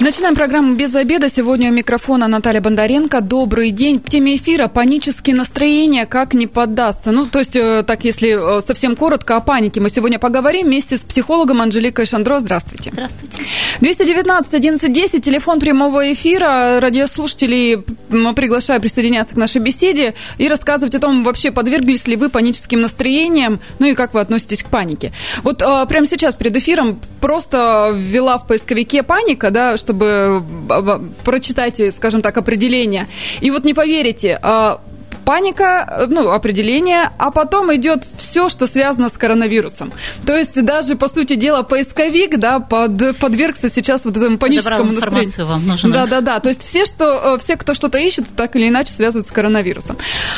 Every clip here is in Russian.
Начинаем программу «Без обеда». Сегодня у микрофона Наталья Бондаренко. Добрый день. В теме эфира «Панические настроения. Как не поддастся». Ну, то есть, э, так, если э, совсем коротко о панике, мы сегодня поговорим вместе с психологом Анжеликой Шандро. Здравствуйте. Здравствуйте. 219 1110, телефон прямого эфира. Радиослушателей приглашаю присоединяться к нашей беседе и рассказывать о том, вообще подверглись ли вы паническим настроениям, ну и как вы относитесь к панике. Вот э, прямо сейчас перед эфиром просто ввела в поисковике паника, да, что чтобы прочитать, скажем так, определение. И вот не поверите, а, паника, ну, определение, а потом идет все, что связано с коронавирусом. То есть даже, по сути дела, поисковик, да, под, подвергся сейчас вот этому паническому настроению. вам нужно. Да, да, да. То есть все, что, э, все, кто что-то ищет, так или иначе связывают с коронавирусом.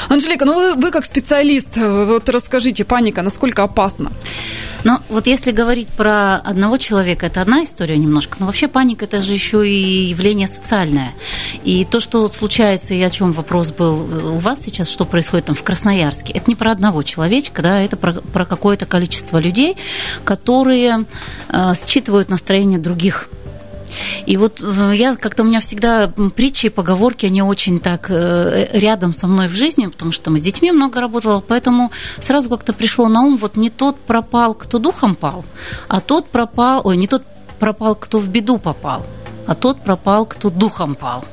Анжелика, ну вы, вы как специалист, э, вот расскажите, паника, насколько опасна? Ну, вот если говорить про одного человека, это одна история немножко, но вообще паника – это же еще и явление социальное. И то, что случается, и о чем вопрос был у вас сейчас, что происходит там в Красноярске, это не про одного человечка, да, это про, про какое-то количество людей, которые э, считывают настроение других и вот э, я как-то у меня всегда притчи и поговорки, они очень так э, рядом со мной в жизни, потому что мы с детьми много работала, поэтому сразу как-то пришло на ум, вот не тот пропал, кто духом пал, а тот пропал, ой, не тот пропал, кто в беду попал, а тот пропал, кто духом пал.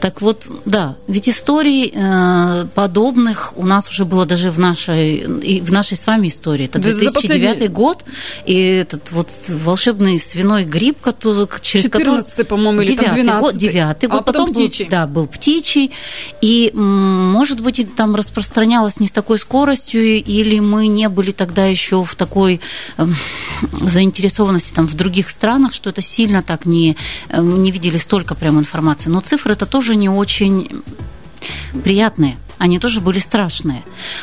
Так вот, да, ведь историй э, подобных у нас уже было даже в нашей, и в нашей с вами истории. Это 2009 последний... год, и этот вот волшебный свиной грипп, который, через 14 который... по-моему, или 9 12 год, 9 год. А потом, потом птичий. Был, да, был птичий. И, может быть, там распространялось не с такой скоростью, или мы не были тогда еще в такой э, заинтересованности там, в других странах, что это сильно так не, э, не видели столько прям информации. Но цифры это тоже не очень приятные они тоже были страшные.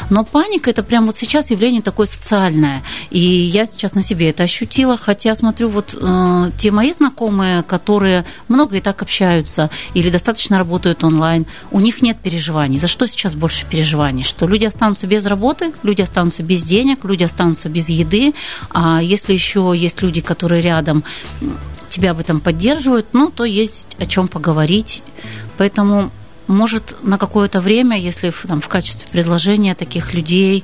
Но паника это прям вот сейчас явление такое социальное. И я сейчас на себе это ощутила, хотя смотрю, вот э, те мои знакомые, которые много и так общаются или достаточно работают онлайн, у них нет переживаний. За что сейчас больше переживаний? Что люди останутся без работы, люди останутся без денег, люди останутся без еды, а если еще есть люди, которые рядом тебя в этом поддерживают, ну, то есть о чем поговорить. Поэтому может на какое-то время, если там, в качестве предложения таких людей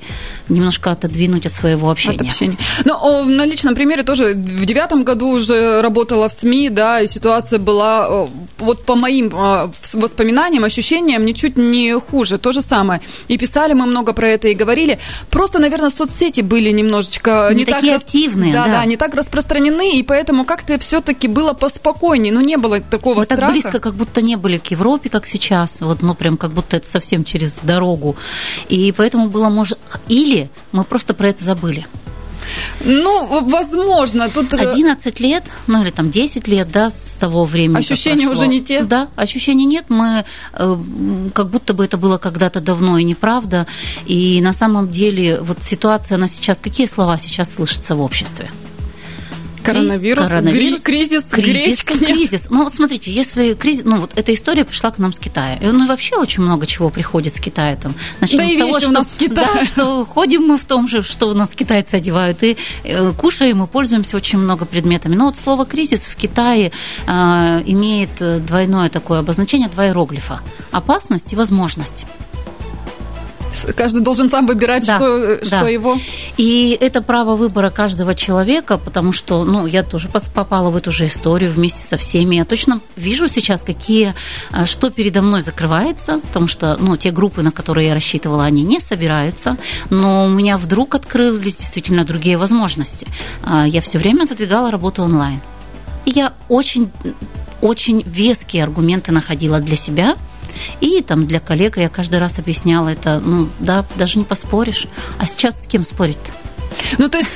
немножко отодвинуть от своего общения. От общения. Ну, на личном примере тоже в девятом году уже работала в СМИ, да, и ситуация была, вот по моим а, воспоминаниям, ощущениям, ничуть не хуже. То же самое. И писали мы много про это, и говорили. Просто, наверное, соцсети были немножечко не, не такие так активные. Да, да, да, не так распространены, и поэтому как-то все-таки было поспокойнее. Ну, не было такого Мы страха. так близко, как будто не были к Европе, как сейчас вот, ну, прям как будто это совсем через дорогу. И поэтому было, может, или мы просто про это забыли. Ну, возможно. Тут... 11 э, лет, ну или там 10 лет, да, с того времени. Ощущения уже не те? Да, ощущений нет. Мы э, как будто бы это было когда-то давно и неправда. И на самом деле вот ситуация, она сейчас, какие слова сейчас слышатся в обществе? Коронавирус, коронавирус кризис, кризис, гречка кризис. Ну вот смотрите, если кризис, ну вот эта история пришла к нам с Китая. И, ну и вообще очень много чего приходит с Китая там. Начнем да и того, что, у нас Китай. Да, что ходим мы в том же, что у нас китайцы одевают, и э, кушаем и пользуемся очень много предметами. Но вот слово кризис в Китае э, имеет двойное такое обозначение, два иероглифа: опасность и возможность. Каждый должен сам выбирать, да, что, да. что его. И это право выбора каждого человека, потому что, ну, я тоже попала в эту же историю вместе со всеми. Я точно вижу сейчас, какие, а, что передо мной закрывается, потому что, ну, те группы, на которые я рассчитывала, они не собираются, но у меня вдруг открылись действительно другие возможности. А, я все время отодвигала работу онлайн. И я очень очень веские аргументы находила для себя, и там для коллег я каждый раз объясняла это, ну да, даже не поспоришь. А сейчас с кем спорить-то? Ну, то есть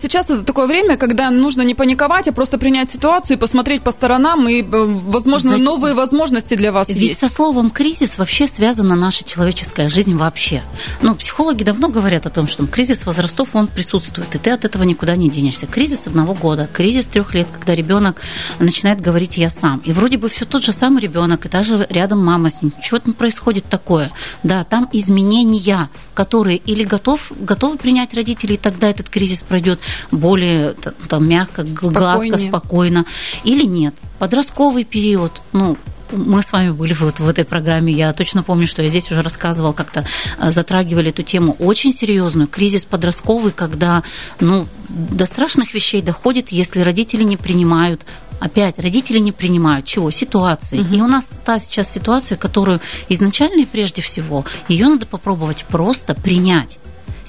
сейчас это такое время, когда нужно не паниковать, а просто принять ситуацию и посмотреть по сторонам, и, возможно, Зачем? новые возможности для вас Ведь есть. со словом «кризис» вообще связана наша человеческая жизнь вообще. Ну, психологи давно говорят о том, что кризис возрастов, он присутствует, и ты от этого никуда не денешься. Кризис одного года, кризис трех лет, когда ребенок начинает говорить «я сам». И вроде бы все тот же самый ребенок, и даже рядом мама с ним. Чего там происходит такое? Да, там изменения, которые или готов, готовы принять родители, и тогда этот кризис пройдет более там, мягко, гладко, спокойно, или нет. Подростковый период, ну, мы с вами были вот в этой программе. Я точно помню, что я здесь уже рассказывал, как-то э, затрагивали эту тему очень серьезную. Кризис подростковый, когда ну, до страшных вещей доходит, если родители не принимают Опять, родители не принимают чего? Ситуации. Угу. И у нас та сейчас ситуация, которую изначально и прежде всего, ее надо попробовать просто принять.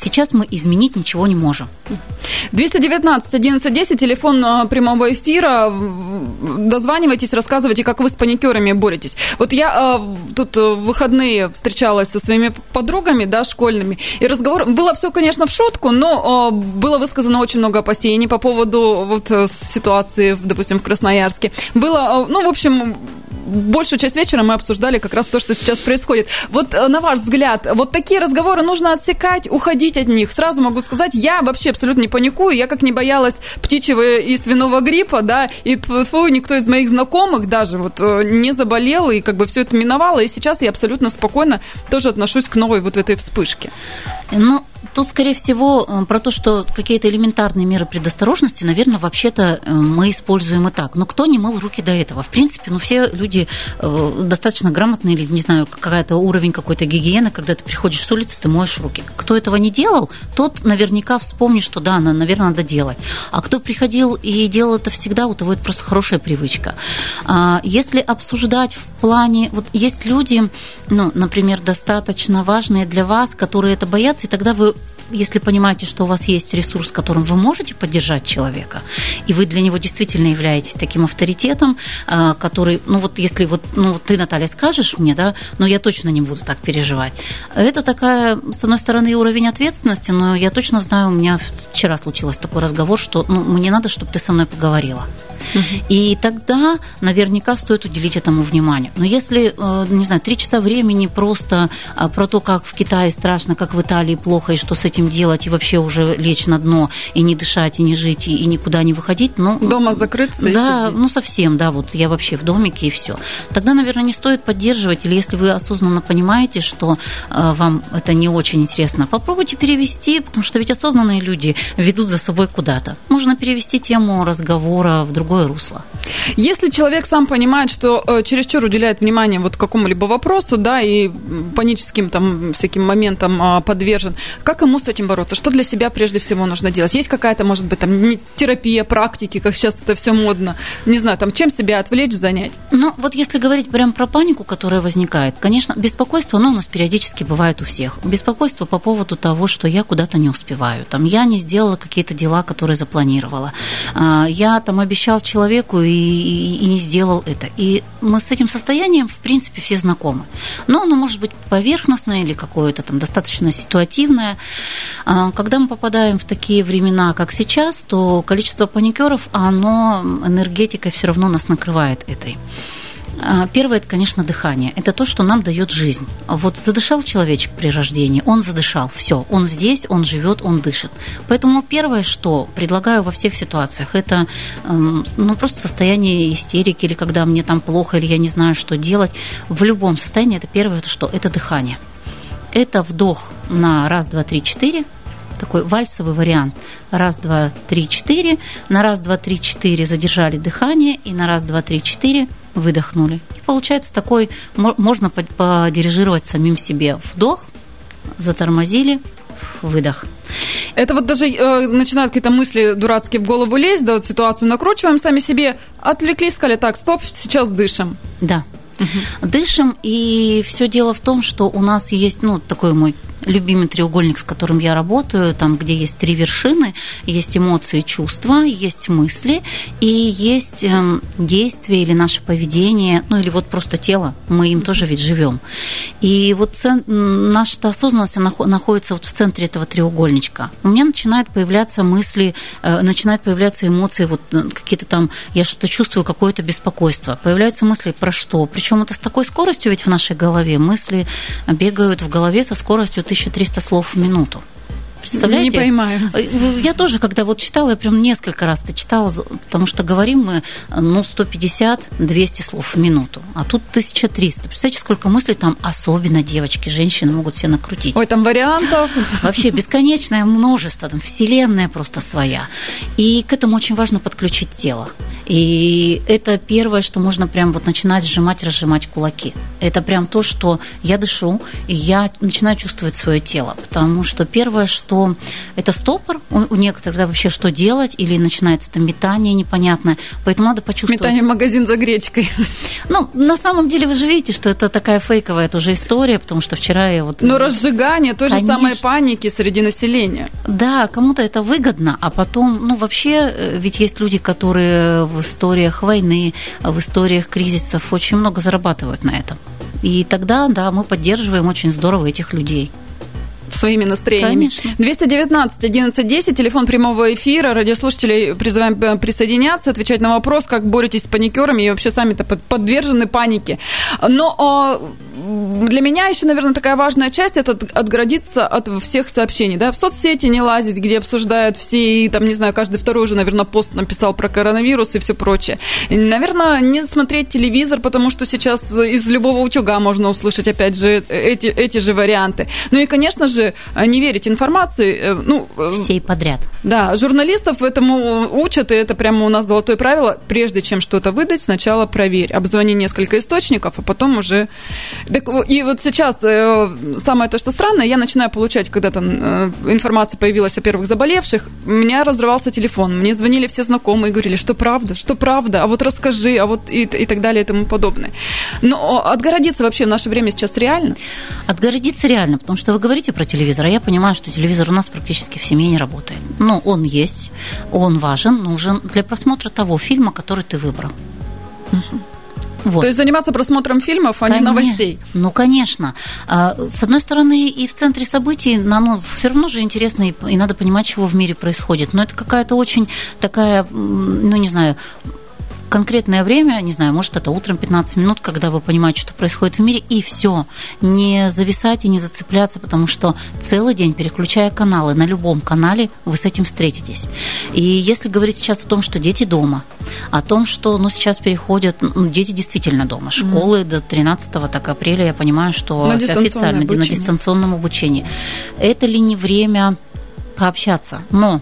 Сейчас мы изменить ничего не можем. 219 1110, телефон а, прямого эфира. Дозванивайтесь, рассказывайте, как вы с паникерами боретесь. Вот я э, тут в выходные встречалась со своими подругами, да, школьными, и разговор... Было все, конечно, в шутку, но э, было высказано очень много опасений по поводу вот э, ситуации, допустим, в Красноярске. Было, э, ну, в общем, большую часть вечера мы обсуждали как раз то, что сейчас происходит. Вот э, на ваш взгляд, вот такие разговоры нужно отсекать, уходить от них. Сразу могу сказать, я вообще абсолютно не паникую. Я как не боялась птичьего и свиного гриппа, да, и тьфу, никто из моих знакомых даже вот э, не заболел, и как бы все это миновало. И сейчас я абсолютно спокойно тоже отношусь к новой вот этой вспышке. Ну, Тут, скорее всего, э, про то, что какие-то элементарные меры предосторожности, наверное, вообще-то э, мы используем и так. Но кто не мыл руки до этого? В принципе, ну, все люди э, достаточно грамотные или, не знаю, какая-то уровень какой-то гигиены, когда ты приходишь с улицы, ты моешь руки. Кто этого не делал, тот наверняка вспомнит, что да, наверное, надо делать. А кто приходил и делал это всегда, у того это просто хорошая привычка. А если обсуждать в плане... Вот есть люди, ну, например, достаточно важные для вас, которые это боятся, и тогда вы если понимаете, что у вас есть ресурс, которым вы можете поддержать человека, и вы для него действительно являетесь таким авторитетом, а, который, ну вот если вот, ну вот ты, Наталья, скажешь мне, да, но я точно не буду так переживать. Это такая, с одной стороны, уровень ответственности, но я точно знаю, у меня вчера случилось такой разговор, что ну, мне надо, чтобы ты со мной поговорила. И тогда наверняка стоит уделить этому внимание. Но если, э, не знаю, три часа времени просто а, про то, как в Китае страшно, как в Италии плохо, и что с этим делать, и вообще уже лечь на дно, и не дышать, и не жить, и, никуда не выходить, ну... Дома закрыться Да, и ну совсем, да, вот я вообще в домике, и все. Тогда, наверное, не стоит поддерживать, или если вы осознанно понимаете, что э, вам это не очень интересно, попробуйте перевести, потому что ведь осознанные люди ведут за собой куда-то. Можно перевести тему разговора в другой другое русло. Если человек сам понимает, что э, чересчур уделяет внимание вот какому-либо вопросу, да, и паническим там всяким моментам э, подвержен, как ему с этим бороться? Что для себя прежде всего нужно делать? Есть какая-то, может быть, там терапия, практики, как сейчас это все модно? Не знаю, там чем себя отвлечь, занять? Ну, вот если говорить прям про панику, которая возникает, конечно, беспокойство, оно у нас периодически бывает у всех. Беспокойство по поводу того, что я куда-то не успеваю, там, я не сделала какие-то дела, которые запланировала, а, я там обещал человеку и, и, и не сделал это. И мы с этим состоянием, в принципе, все знакомы. Но оно может быть поверхностное или какое-то там достаточно ситуативное. А, когда мы попадаем в такие времена, как сейчас, то количество паникеров, оно энергетикой все равно нас накрывает этой. А, первое, это, конечно, дыхание. Это то, что нам дает жизнь. Вот задышал человечек при рождении, он задышал, все, он здесь, он живет, он дышит. Поэтому первое, что предлагаю во всех ситуациях, это эм, ну, просто состояние истерики, или когда мне там плохо, или я не знаю, что делать. В любом состоянии это первое, это что? Это дыхание. Это вдох на раз, два, три, четыре, такой вальсовый вариант. Раз, два, три, четыре. На раз, два, три, четыре задержали дыхание. И на раз, два, три, четыре выдохнули. И получается такой, можно подирижировать самим себе. Вдох, затормозили, выдох. Это вот даже э, начинают какие-то мысли дурацкие в голову лезть, да, вот ситуацию накручиваем сами себе, отвлеклись, сказали, так, стоп, сейчас дышим. Да. Угу. Дышим, и все дело в том, что у нас есть, ну, такой мой любимый треугольник, с которым я работаю, там, где есть три вершины, есть эмоции, чувства, есть мысли и есть эм, действия или наше поведение, ну или вот просто тело, мы им тоже ведь живем. И вот цен, наша осознанность находится вот в центре этого треугольничка. У меня начинают появляться мысли, э, начинают появляться эмоции, вот э, какие-то там, я что-то чувствую, какое-то беспокойство. Появляются мысли про что? Причем это с такой скоростью ведь в нашей голове. Мысли бегают в голове со скоростью 1300 слов в минуту. Представляете? Не поймаю. Э, я тоже, когда вот читала, я прям несколько раз это читала, потому что говорим мы, ну, 150-200 слов в минуту, а тут 1300. Представляете, сколько мыслей там, особенно девочки, женщины могут себе накрутить. Ой, там вариантов. Вообще бесконечное множество, там вселенная просто своя. И к этому очень важно подключить тело. И это первое, что можно прям вот начинать сжимать, разжимать кулаки. Это прям то, что я дышу, и я начинаю чувствовать свое тело. Потому что первое, что это стопор, у некоторых да, вообще что делать, или начинается там метание непонятное. Поэтому надо почувствовать... Метание в магазин за гречкой. Ну, на самом деле вы же видите, что это такая фейковая тоже история, потому что вчера я вот... Но разжигание той Конечно. же самой паники среди населения. Да, кому-то это выгодно, а потом, ну, вообще, э, ведь есть люди, которые в историях войны, в историях кризисов очень много зарабатывают на этом. И тогда, да, мы поддерживаем очень здорово этих людей своими настроениями. Конечно. 219 11 10, телефон прямого эфира. Радиослушателей призываем э, присоединяться, отвечать на вопрос, как боретесь с паникерами и вообще сами-то подвержены панике. Но а, для меня еще, наверное, такая важная часть это отгородиться от всех сообщений. Да? В соцсети не лазить, где обсуждают все, и там, не знаю, каждый второй уже, наверное, пост написал про коронавирус и все прочее. И, наверное, не смотреть телевизор, потому что сейчас из любого утюга можно услышать, опять же, эти, эти же варианты. Ну и, конечно же, не верить информации. Э, ну, э, Всей подряд. Да, журналистов этому учат, и это прямо у нас золотое правило. Прежде чем что-то выдать, сначала проверь. Обзвони несколько источников, а потом уже так, и вот сейчас э, самое то, что странное, я начинаю получать, когда там э, информация появилась о первых заболевших, у меня разрывался телефон, мне звонили все знакомые и говорили, что правда, что правда, а вот расскажи, а вот и, и так далее и тому подобное. Но отгородиться вообще в наше время сейчас реально? Отгородиться реально, потому что вы говорите про телевизор, а я понимаю, что телевизор у нас практически в семье не работает. Но он есть, он важен, нужен для просмотра того фильма, который ты выбрал. Угу. Вот. То есть заниматься просмотром фильмов, а Конечно. не новостей. Ну, конечно. А, с одной стороны, и в центре событий, оно все равно же интересно, и надо понимать, чего в мире происходит. Но это какая-то очень такая, ну, не знаю, конкретное время, не знаю, может, это утром 15 минут, когда вы понимаете, что происходит в мире, и все. Не зависать и не зацепляться, потому что целый день, переключая каналы, на любом канале вы с этим встретитесь. И если говорить сейчас о том, что дети дома, о том, что ну, сейчас переходят, ну, дети действительно дома, школы mm. до 13 так апреля, я понимаю, что на официально обучение. на дистанционном обучении. Это ли не время пообщаться? Но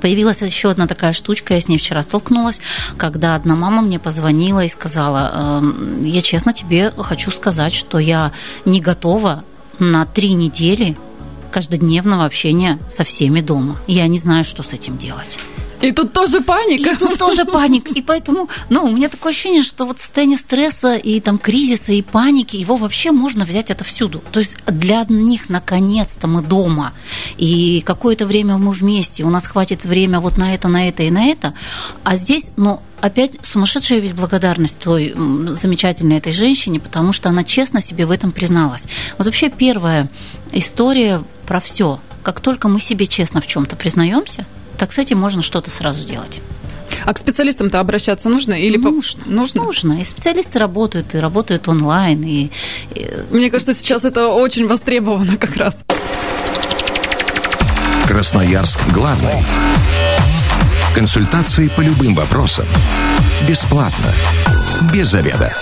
Появилась еще одна такая штучка, я с ней вчера столкнулась, когда одна мама мне позвонила и сказала, «Эм, я честно тебе хочу сказать, что я не готова на три недели каждодневного общения со всеми дома. Я не знаю, что с этим делать. И тут тоже паника. И тут тоже паника. И поэтому, ну, у меня такое ощущение, что вот состояние стресса и там кризиса и паники, его вообще можно взять это всюду. То есть для них наконец-то мы дома, и какое-то время мы вместе, у нас хватит время вот на это, на это и на это. А здесь, ну, опять сумасшедшая ведь благодарность той замечательной этой женщине, потому что она честно себе в этом призналась. Вот вообще первая история про все. Как только мы себе честно в чем-то признаемся, так с этим можно что-то сразу делать. А к специалистам-то обращаться нужно или нужно? По... Нужно. Нужно. И специалисты работают, и работают онлайн. И... Мне кажется, сейчас это очень востребовано как раз. Красноярск главный. Консультации по любым вопросам. Бесплатно. Без заведа.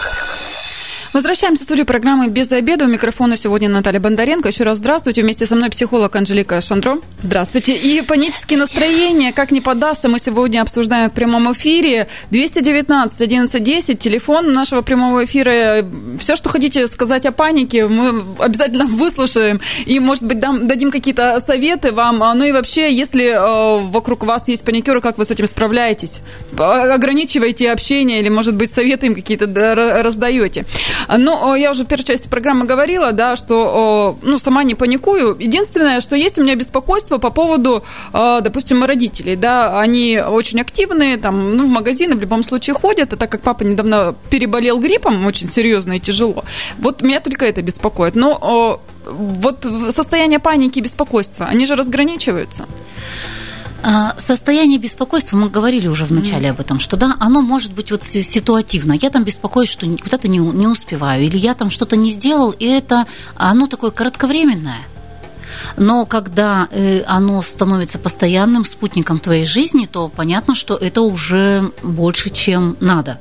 Возвращаемся в студию программы «Без обеда». У микрофона сегодня Наталья Бондаренко. Еще раз здравствуйте. Вместе со мной психолог Анжелика Шандро. Здравствуйте. И панические настроения, как не подастся, мы сегодня обсуждаем в прямом эфире. 219 1110 телефон нашего прямого эфира. Все, что хотите сказать о панике, мы обязательно выслушаем. И, может быть, дам, дадим какие-то советы вам. Ну и вообще, если э, вокруг вас есть паникеры, как вы с этим справляетесь? Ограничивайте общение или, может быть, советы им какие-то раздаете. Но я уже в первой части программы говорила, да, что ну, сама не паникую. Единственное, что есть у меня беспокойство по поводу, допустим, родителей. Да, они очень активные, там, ну, в магазины в любом случае ходят, а так как папа недавно переболел гриппом очень серьезно и тяжело, вот меня только это беспокоит. Но вот состояние паники и беспокойства, они же разграничиваются. А, состояние беспокойства, мы говорили уже в начале mm. об этом, что да, оно может быть вот ситуативно. Я там беспокоюсь, что куда-то не, не успеваю, или я там что-то не сделал, и это оно такое кратковременное. Но когда э, оно становится постоянным спутником твоей жизни, то понятно, что это уже больше, чем надо.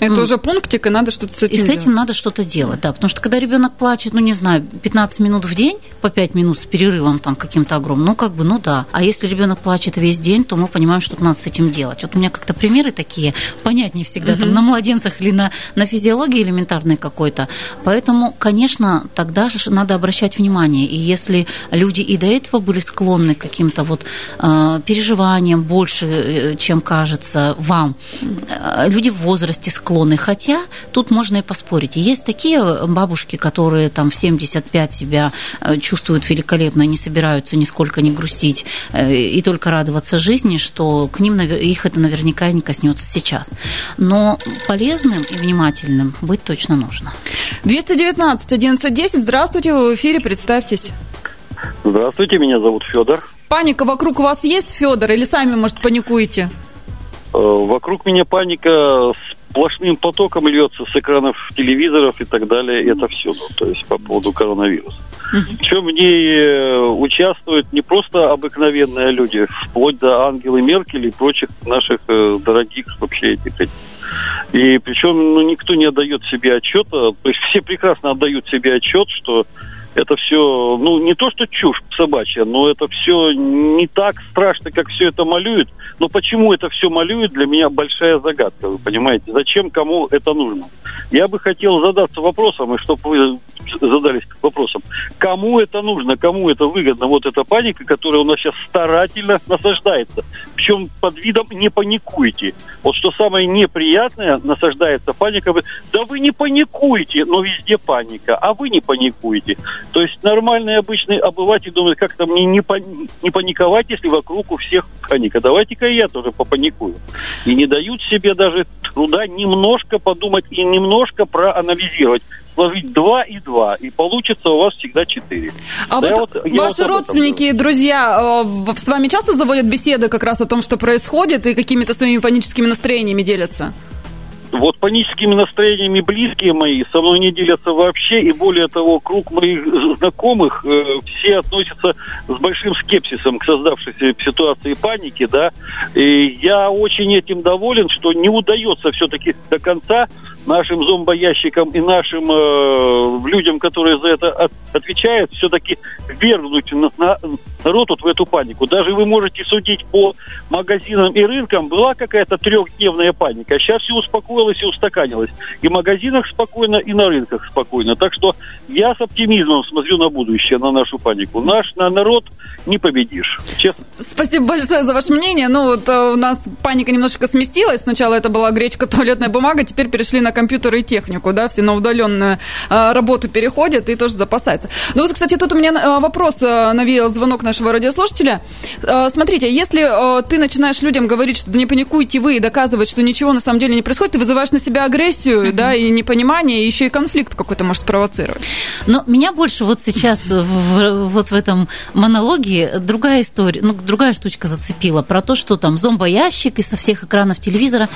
Это mm. уже пунктик, и надо что-то с этим И с этим делать. надо что-то делать, да. Потому что когда ребенок плачет, ну, не знаю, 15 минут в день, по 5 минут с перерывом там каким-то огромным, ну, как бы, ну, да. А если ребенок плачет весь день, то мы понимаем, что надо с этим делать. Вот у меня как-то примеры такие, понятнее всегда, mm-hmm. там, на младенцах или на, на физиологии элементарной какой-то. Поэтому, конечно, тогда же надо обращать внимание. И если люди и до этого были склонны к каким-то вот э, переживаниям больше, э, чем кажется вам, э, люди в возрасте, возрасте склонны. Хотя тут можно и поспорить. Есть такие бабушки, которые там в 75 себя э, чувствуют великолепно, не собираются нисколько не грустить э, и только радоваться жизни, что к ним их это наверняка не коснется сейчас. Но полезным и внимательным быть точно нужно. 219 1110. Здравствуйте, вы в эфире, представьтесь. Здравствуйте, меня зовут Федор. Паника вокруг вас есть, Федор, или сами, может, паникуете? Э, вокруг меня паника сплошным потоком льется с экранов телевизоров и так далее. Это все, ну, то есть по поводу коронавируса. Причем в ней э, участвуют не просто обыкновенные люди, вплоть до Ангелы Меркель и прочих наших э, дорогих вообще этих. И причем ну, никто не отдает себе отчета, то есть все прекрасно отдают себе отчет, что это все, ну, не то, что чушь собачья, но это все не так страшно, как все это малюют. Но почему это все малюют, для меня большая загадка, вы понимаете? Зачем кому это нужно? Я бы хотел задаться вопросом, и чтобы вы задались вопросом, кому это нужно, кому это выгодно, вот эта паника, которая у нас сейчас старательно насаждается. Причем под видом не паникуйте. Вот что самое неприятное, насаждается паника. Да вы не паникуете, но везде паника, а вы не паникуете. То есть нормальный обычный обыватель думает, как то мне не, не паниковать, если вокруг у всех паника. Давайте-ка я тоже попаникую. И не дают себе даже труда немножко подумать и немножко проанализировать сложить 2 и 2, и получится у вас всегда 4. А да вот, вот ваши вот родственники и друзья э, с вами часто заводят беседы как раз о том, что происходит, и какими-то своими паническими настроениями делятся? Вот паническими настроениями близкие мои со мной не делятся вообще, и более того, круг моих знакомых э, все относятся с большим скепсисом к создавшейся ситуации паники, да, и я очень этим доволен, что не удается все-таки до конца нашим зомбоящикам и нашим э, людям, которые за это от, отвечают, все-таки вергнуть на, на, народ вот в эту панику. Даже вы можете судить по магазинам и рынкам, была какая-то трехдневная паника. Сейчас все успокоилось и устаканилось. И в магазинах спокойно, и на рынках спокойно. Так что я с оптимизмом смотрю на будущее, на нашу панику. Наш на народ не победишь. Честно. Спасибо большое за ваше мнение. Ну вот э, у нас паника немножечко сместилась. Сначала это была гречка, туалетная бумага, теперь перешли на компьютер и технику, да, все на удаленную э, работу переходят и тоже запасаются. Ну вот, кстати, тут у меня э, вопрос навеял звонок нашего радиослушателя. Смотрите, если ты начинаешь людям говорить, что не паникуйте вы и доказывать, что ничего на самом деле не происходит, ты вызываешь на себя агрессию, mm-hmm. да, и непонимание, и еще и конфликт какой-то можешь спровоцировать. Но меня больше вот сейчас в, вот в этом монологе другая история, ну, другая штучка зацепила про то, что там зомбоящик и со всех экранов телевизора,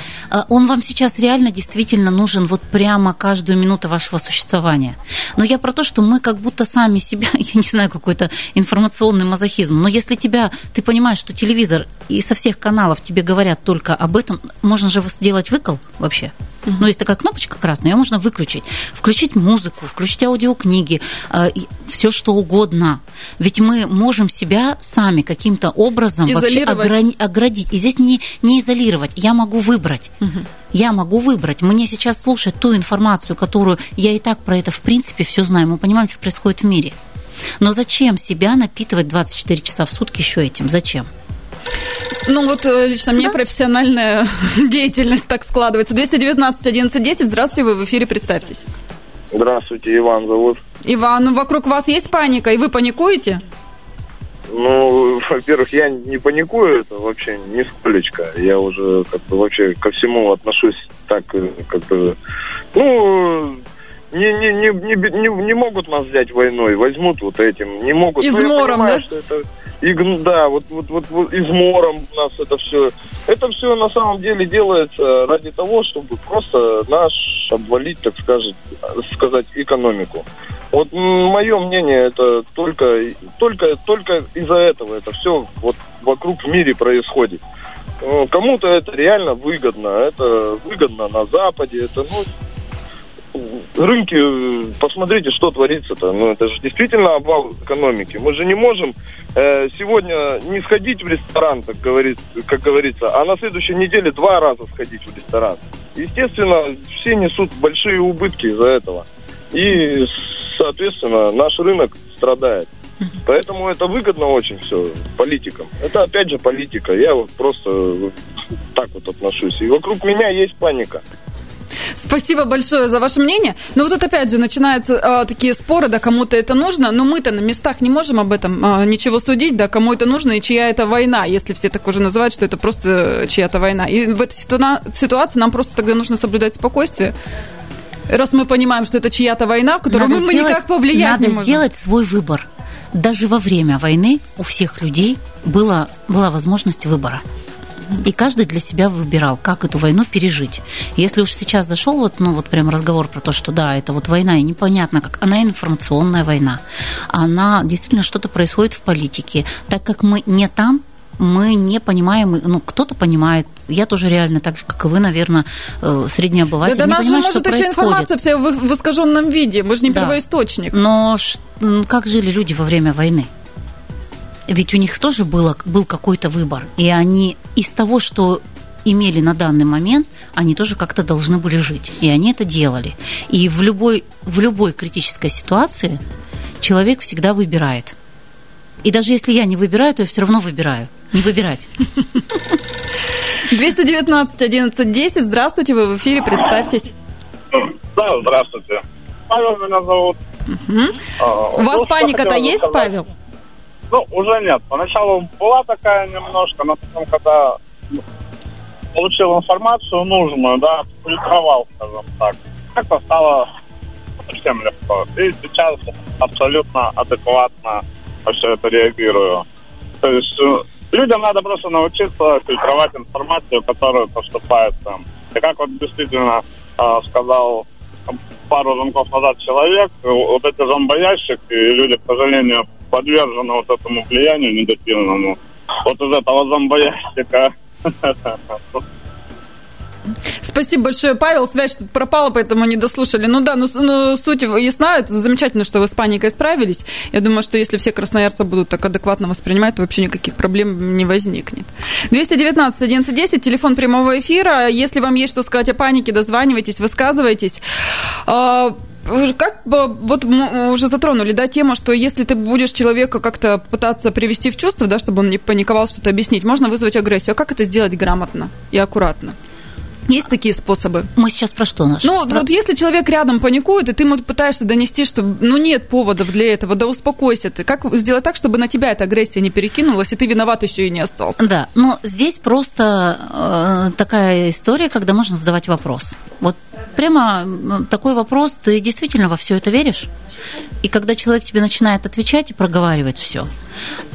он вам сейчас реально действительно нужен вот прямо каждую минуту вашего существования. Но я про то, что мы как будто сами себя, я не знаю, какой-то информационный мазохизм, но если тебя, ты понимаешь, что телевизор и со всех каналов тебе говорят только об этом, можно же сделать выкол вообще. Угу. Ну, есть такая кнопочка красная, ее можно выключить. Включить музыку, включить аудиокниги, э, все что угодно. Ведь мы можем себя сами каким-то образом вообще оградить. И здесь не, не изолировать. Я могу выбрать. Угу. Я могу выбрать. Мне сейчас слушать ту информацию, которую я и так про это в принципе все знаю. Мы понимаем, что происходит в мире. Но зачем себя напитывать 24 часа в сутки еще этим? Зачем? Ну вот э, лично мне да? профессиональная деятельность так складывается. 219 11 10. Здравствуйте, вы в эфире, представьтесь. Здравствуйте, Иван зовут. Иван, ну вокруг вас есть паника, и вы паникуете? Ну, во-первых, я не паникую, это вообще нисколечко. Я уже как бы вообще ко всему отношусь так, э, как бы, ну, не, не, не, не, не, не могут нас взять войной, возьмут вот этим, не могут. Измором, ну, да? Что это, и, да, вот, вот, вот, вот измором у нас это все. Это все на самом деле делается ради того, чтобы просто наш обвалить, так сказать, сказать экономику. Вот мое мнение, это только, только, только из-за этого это все вот вокруг в мире происходит. Кому-то это реально выгодно, это выгодно на Западе, это, ну, рынки, посмотрите, что творится-то. Ну, это же действительно обвал экономики. Мы же не можем э, сегодня не сходить в ресторан, как, говорит, как говорится, а на следующей неделе два раза сходить в ресторан. Естественно, все несут большие убытки из-за этого. И соответственно, наш рынок страдает. Поэтому это выгодно очень все политикам. Это опять же политика. Я вот просто так вот отношусь. И вокруг меня есть паника. Спасибо большое за ваше мнение. Но вот тут опять же начинаются э, такие споры, да, кому-то это нужно, но мы-то на местах не можем об этом э, ничего судить, да, кому это нужно и чья это война, если все так уже называют, что это просто чья-то война. И в этой ситуации нам просто тогда нужно соблюдать спокойствие раз мы понимаем, что это чья-то война, в которую надо мы, сделать, никак повлиять надо не можем. Надо сделать свой выбор. Даже во время войны у всех людей была, была возможность выбора. И каждый для себя выбирал, как эту войну пережить. Если уж сейчас зашел вот, ну, вот прям разговор про то, что да, это вот война, и непонятно как, она информационная война. Она действительно что-то происходит в политике. Так как мы не там, мы не понимаем, ну, кто-то понимает, я тоже реально так же, как и вы, наверное, э, средний обыватель. Да, да нас же может еще информация вся в, в искаженном виде, мы же не да. первоисточник. Но как жили люди во время войны? Ведь у них тоже было, был какой-то выбор, и они из того, что имели на данный момент, они тоже как-то должны были жить. И они это делали. И в любой, в любой критической ситуации человек всегда выбирает. И даже если я не выбираю, то я все равно выбираю не выбирать. 219 11 10. Здравствуйте, вы в эфире, представьтесь. Да, здравствуйте. Павел меня зовут. Угу. А, У вас паника-то есть, сказать? Павел? Ну, уже нет. Поначалу была такая немножко, но потом, когда получил информацию нужную, да, фильтровал, скажем так, как-то стало совсем легко. И сейчас абсолютно адекватно на все это реагирую. То есть э, Людям надо просто научиться фильтровать информацию, которая поступает там. И как вот действительно э, сказал пару звонков назад человек, вот эти зомбоящики, и люди, к сожалению, подвержены вот этому влиянию негативному. Вот из этого зомбоящика Спасибо большое, Павел. Связь тут пропала, поэтому не дослушали. Ну да, ну, ну суть ясна. Это замечательно, что вы с паникой справились. Я думаю, что если все красноярцы будут так адекватно воспринимать, то вообще никаких проблем не возникнет. 219 1110, телефон прямого эфира. Если вам есть что сказать о панике, дозванивайтесь, высказывайтесь. Как вот мы уже затронули, да, тему, что если ты будешь человека как-то пытаться привести в чувство, да, чтобы он не паниковал, что-то объяснить, можно вызвать агрессию. А как это сделать грамотно и аккуратно? Есть такие способы? Мы сейчас про что наш? Ну, про... вот если человек рядом паникует, и ты ему пытаешься донести, что ну нет поводов для этого, да успокойся ты. Как сделать так, чтобы на тебя эта агрессия не перекинулась, и ты виноват еще и не остался? Да, но здесь просто э, такая история, когда можно задавать вопрос. Вот прямо такой вопрос, ты действительно во все это веришь? И когда человек тебе начинает отвечать и проговаривать все,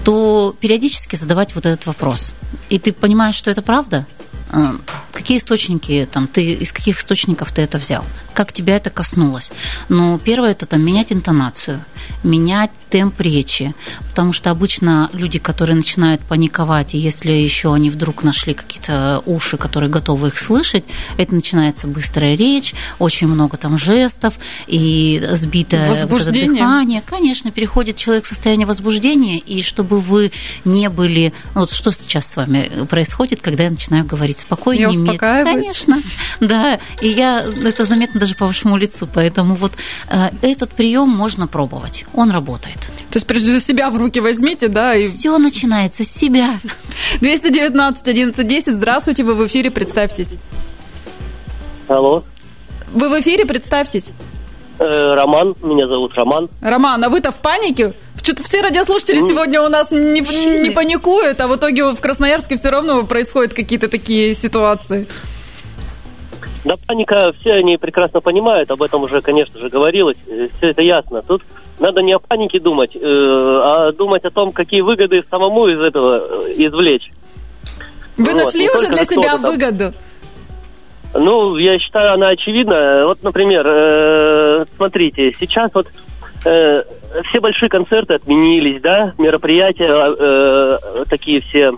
то периодически задавать вот этот вопрос. И ты понимаешь, что это правда? Э, какие источники, там, ты, из каких источников ты это взял, как тебя это коснулось. Но первое это там менять интонацию, менять темп речи, потому что обычно люди, которые начинают паниковать, и если еще они вдруг нашли какие-то уши, которые готовы их слышать, это начинается быстрая речь, очень много там жестов и сбитое возбуждение. Вот дыхание. Конечно, переходит человек в состояние возбуждения, и чтобы вы не были... Вот что сейчас с вами происходит, когда я начинаю говорить спокойнее? Я успокаиваюсь. Конечно, да. И я, это заметно даже по вашему лицу, поэтому вот э, этот прием можно пробовать, он работает. То есть прежде всего себя в руки возьмите, да? И... Все начинается с себя. 219 11 10. Здравствуйте, вы в эфире, представьтесь. Алло. Вы в эфире, представьтесь. Э, Роман, меня зовут Роман. Роман, а вы-то в панике? Что-то все радиослушатели сегодня у нас не, не паникуют, а в итоге в Красноярске все равно происходят какие-то такие ситуации. Да, паника, все они прекрасно понимают, об этом уже, конечно же, говорилось, э, все это ясно. Тут надо не о панике думать, э, а думать о том, какие выгоды самому из этого э, извлечь. Вы вот, нашли уже для себя там... выгоду? Ну, я считаю, она очевидна. Вот, например, э, смотрите, сейчас вот э, все большие концерты отменились, да, мероприятия э, такие все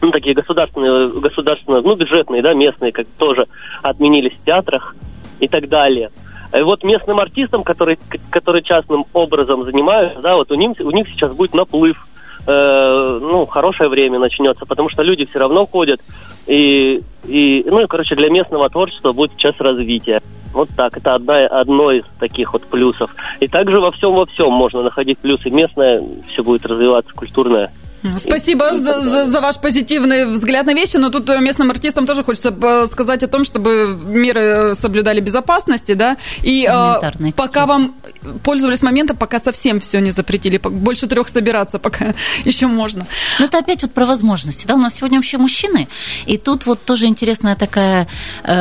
ну, такие государственные, государственные, ну, бюджетные, да, местные, как тоже отменились в театрах и так далее. И вот местным артистам, которые, которые частным образом занимаются, да, вот у них, у них сейчас будет наплыв, э, ну, хорошее время начнется, потому что люди все равно ходят, и, и, ну, и, короче, для местного творчества будет сейчас развитие. Вот так, это одна, одно из таких вот плюсов. И также во всем во всем можно находить плюсы. Местное все будет развиваться, культурное. Спасибо за, за, за ваш позитивный взгляд на вещи, но тут местным артистам тоже хочется сказать о том, чтобы меры соблюдали безопасности, да, и э, пока вам пользовались моментом, пока совсем все не запретили, больше трех собираться пока еще можно. Но это опять вот про возможности, да, у нас сегодня вообще мужчины, и тут вот тоже интересная такая, э,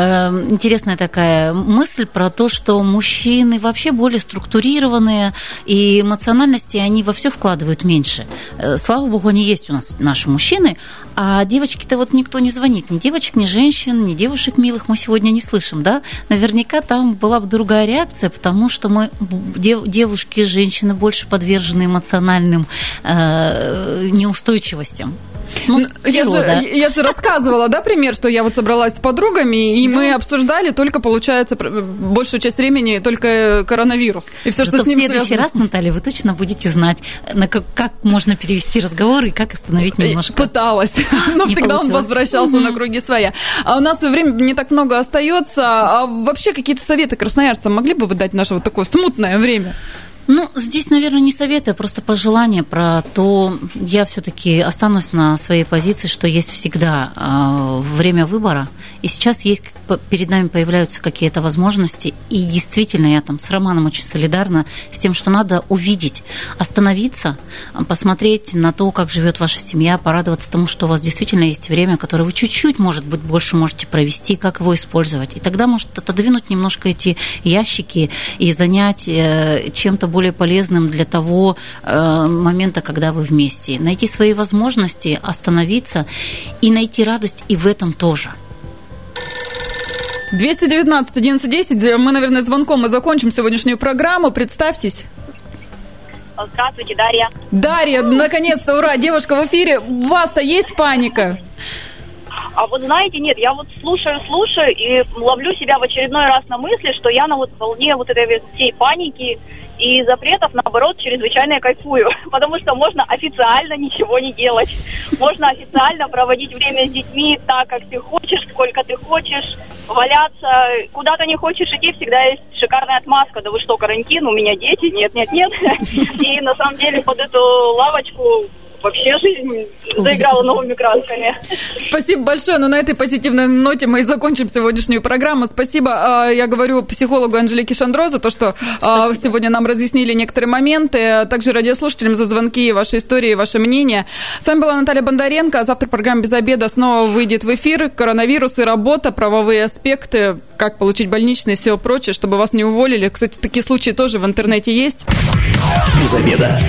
интересная такая мысль про то, что мужчины вообще более структурированные, и эмоциональности они во все вкладывают меньше. Э, слава богу, они есть у нас наши мужчины, а девочки-то вот никто не звонит, ни девочек, ни женщин, ни девушек милых мы сегодня не слышим, да? Наверняка там была бы другая реакция, потому что мы девушки, женщины больше подвержены эмоциональным э, неустойчивостям. Ну, я, же, я же рассказывала, да, пример, что я вот собралась с подругами, и да. мы обсуждали только, получается, большую часть времени только коронавирус. И все, что с ним в следующий связано. раз, Наталья, вы точно будете знать, на как, как можно перевести разговор и как остановить немножко. Пыталась, но всегда он возвращался на круги своя. А у нас времени не так много остается. А вообще какие-то советы красноярцам могли бы вы дать в наше вот такое смутное время? Ну, здесь, наверное, не советы, а просто пожелание про то, я все-таки останусь на своей позиции, что есть всегда э, время выбора, и сейчас есть перед нами появляются какие-то возможности, и действительно я там с Романом очень солидарна с тем, что надо увидеть, остановиться, посмотреть на то, как живет ваша семья, порадоваться тому, что у вас действительно есть время, которое вы чуть-чуть, может быть, больше можете провести, как его использовать, и тогда может отодвинуть немножко эти ящики и занять э, чем-то более полезным для того э, момента, когда вы вместе. Найти свои возможности, остановиться и найти радость и в этом тоже. 219 1110. Мы, наверное, звонком и закончим сегодняшнюю программу. Представьтесь. Здравствуйте, Дарья. Дарья, наконец-то, ура, девушка в эфире. У вас-то есть паника? А вот знаете, нет, я вот слушаю, слушаю и ловлю себя в очередной раз на мысли, что я на вот волне вот этой всей паники и запретов, наоборот, чрезвычайно я кайфую, потому что можно официально ничего не делать. Можно официально проводить время с детьми так, как ты хочешь, сколько ты хочешь, валяться. Куда ты не хочешь идти, всегда есть шикарная отмазка. Да вы что, карантин, у меня дети? Нет, нет, нет. И на самом деле под эту лавочку вообще жизнь заиграла новыми красками. Спасибо большое. Но ну, на этой позитивной ноте мы и закончим сегодняшнюю программу. Спасибо, а, я говорю психологу Анжелике Шандро за то, что а, Спасибо. сегодня нам разъяснили некоторые моменты. Также радиослушателям за звонки, ваши истории, ваше мнение. С вами была Наталья Бондаренко. Завтра программа «Без обеда» снова выйдет в эфир. Коронавирус и работа, правовые аспекты, как получить больничные и все прочее, чтобы вас не уволили. Кстати, такие случаи тоже в интернете есть. Без обеда.